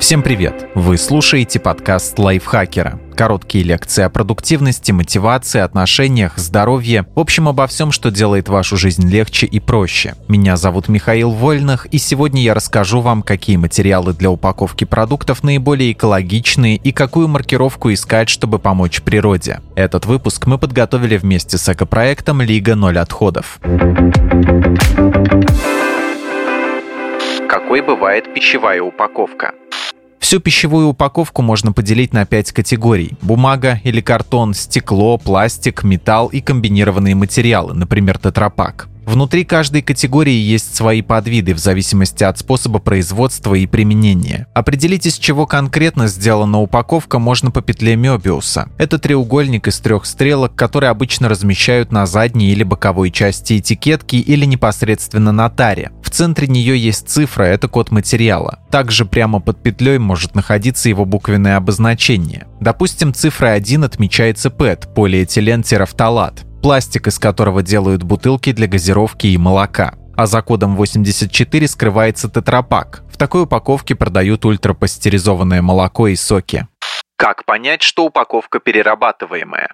Всем привет! Вы слушаете подкаст лайфхакера. Короткие лекции о продуктивности, мотивации, отношениях, здоровье, в общем, обо всем, что делает вашу жизнь легче и проще. Меня зовут Михаил Вольных, и сегодня я расскажу вам, какие материалы для упаковки продуктов наиболее экологичные и какую маркировку искать, чтобы помочь природе. Этот выпуск мы подготовили вместе с экопроектом «Лига ноль отходов». Какой бывает пищевая упаковка? Всю пищевую упаковку можно поделить на пять категорий. Бумага или картон, стекло, пластик, металл и комбинированные материалы, например, тетрапак. Внутри каждой категории есть свои подвиды в зависимости от способа производства и применения. Определить, из чего конкретно сделана упаковка, можно по петле Мёбиуса. Это треугольник из трех стрелок, которые обычно размещают на задней или боковой части этикетки или непосредственно на таре. В центре нее есть цифра, это код материала. Также прямо под петлей может находиться его буквенное обозначение. Допустим, цифрой 1 отмечается PET – полиэтилен терафталат пластик, из которого делают бутылки для газировки и молока. А за кодом 84 скрывается тетрапак. В такой упаковке продают ультрапастеризованное молоко и соки. Как понять, что упаковка перерабатываемая?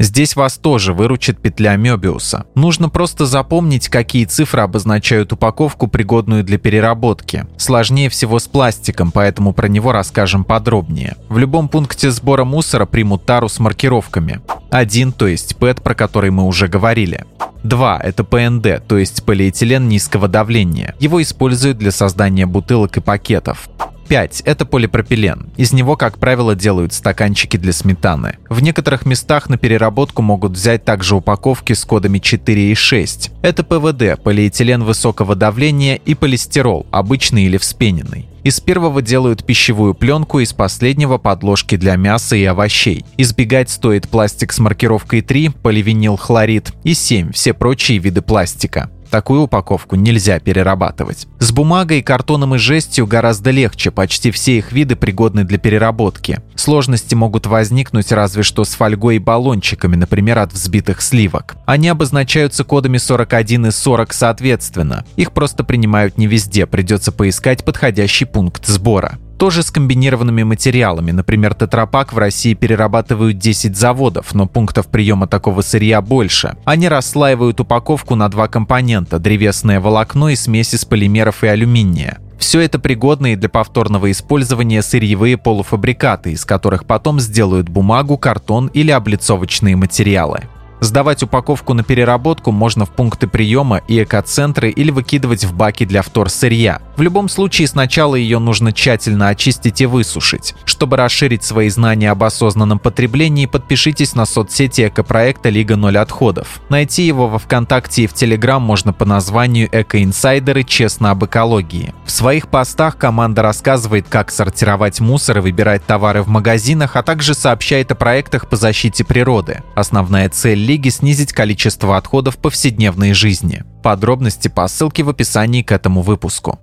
Здесь вас тоже выручит петля Мёбиуса. Нужно просто запомнить, какие цифры обозначают упаковку, пригодную для переработки. Сложнее всего с пластиком, поэтому про него расскажем подробнее. В любом пункте сбора мусора примут тару с маркировками. Один, то есть ПЭТ, про который мы уже говорили. Два – это ПНД, то есть полиэтилен низкого давления. Его используют для создания бутылок и пакетов. 5 – это полипропилен. Из него, как правило, делают стаканчики для сметаны. В некоторых местах на переработку могут взять также упаковки с кодами 4 и 6. Это ПВД – полиэтилен высокого давления и полистирол, обычный или вспененный. Из первого делают пищевую пленку, из последнего – подложки для мяса и овощей. Избегать стоит пластик с маркировкой 3, поливинилхлорид и 7 – все прочие виды пластика. Такую упаковку нельзя перерабатывать. С бумагой, картоном и жестью гораздо легче, почти все их виды пригодны для переработки. Сложности могут возникнуть разве что с фольгой и баллончиками, например, от взбитых сливок. Они обозначаются кодами 41 и 40 соответственно. Их просто принимают не везде, придется поискать подходящий пункт сбора. Тоже с комбинированными материалами. Например, тетрапак в России перерабатывают 10 заводов, но пунктов приема такого сырья больше. Они расслаивают упаковку на два компонента – древесное волокно и смесь из полимеров и алюминия. Все это пригодные для повторного использования сырьевые полуфабрикаты, из которых потом сделают бумагу, картон или облицовочные материалы. Сдавать упаковку на переработку можно в пункты приема и экоцентры или выкидывать в баки для вторсырья. В любом случае сначала ее нужно тщательно очистить и высушить. Чтобы расширить свои знания об осознанном потреблении, подпишитесь на соцсети экопроекта «Лига ноль отходов». Найти его во Вконтакте и в Телеграм можно по названию «Экоинсайдеры. Честно об экологии». В своих постах команда рассказывает, как сортировать мусор и выбирать товары в магазинах, а также сообщает о проектах по защите природы. Основная цель Лиги снизить количество отходов повседневной жизни. Подробности по ссылке в описании к этому выпуску.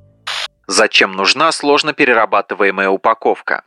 Зачем нужна сложно перерабатываемая упаковка?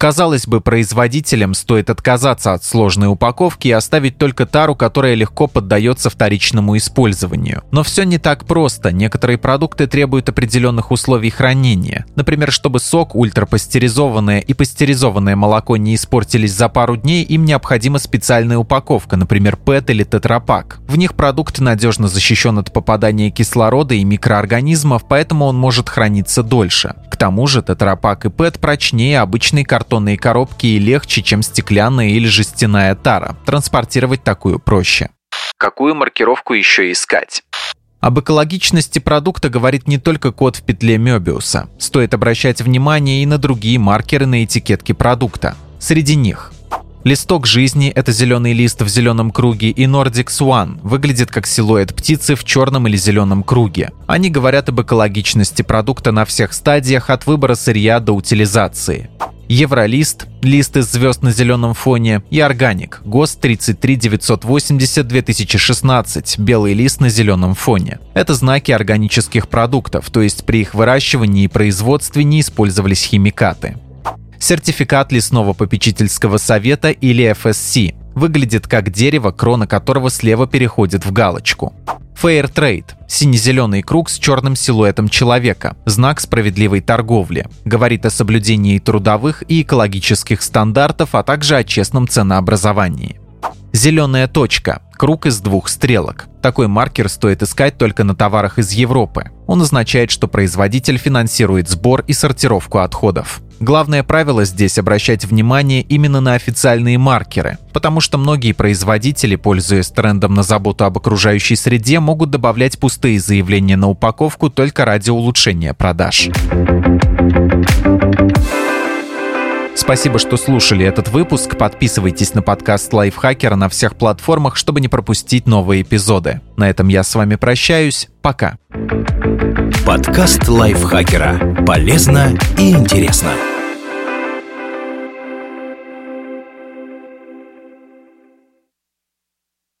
Казалось бы, производителям стоит отказаться от сложной упаковки и оставить только тару, которая легко поддается вторичному использованию. Но все не так просто. Некоторые продукты требуют определенных условий хранения. Например, чтобы сок, ультрапастеризованное и пастеризованное молоко не испортились за пару дней, им необходима специальная упаковка, например, ПЭТ или тетрапак. В них продукт надежно защищен от попадания кислорода и микроорганизмов, поэтому он может храниться дольше. К тому же тетрапак и ПЭТ прочнее обычной картонной картонные коробки и легче, чем стеклянная или жестяная тара. Транспортировать такую проще. Какую маркировку еще искать? Об экологичности продукта говорит не только код в петле Мёбиуса. Стоит обращать внимание и на другие маркеры на этикетке продукта. Среди них Листок жизни – это зеленый лист в зеленом круге, и Nordic Swan выглядит как силуэт птицы в черном или зеленом круге. Они говорят об экологичности продукта на всех стадиях от выбора сырья до утилизации. Евролист, лист из звезд на зеленом фоне и Органик, ГОСТ 33980-2016, белый лист на зеленом фоне. Это знаки органических продуктов, то есть при их выращивании и производстве не использовались химикаты сертификат лесного попечительского совета или FSC. Выглядит как дерево, крона которого слева переходит в галочку. Fair Trade – сине-зеленый круг с черным силуэтом человека, знак справедливой торговли. Говорит о соблюдении трудовых и экологических стандартов, а также о честном ценообразовании. Зеленая точка – круг из двух стрелок. Такой маркер стоит искать только на товарах из Европы. Он означает, что производитель финансирует сбор и сортировку отходов. Главное правило здесь обращать внимание именно на официальные маркеры, потому что многие производители, пользуясь трендом на заботу об окружающей среде, могут добавлять пустые заявления на упаковку только ради улучшения продаж. Спасибо, что слушали этот выпуск. Подписывайтесь на подкаст Лайфхакера на всех платформах, чтобы не пропустить новые эпизоды. На этом я с вами прощаюсь. Пока. Подкаст Лайфхакера. Полезно и интересно.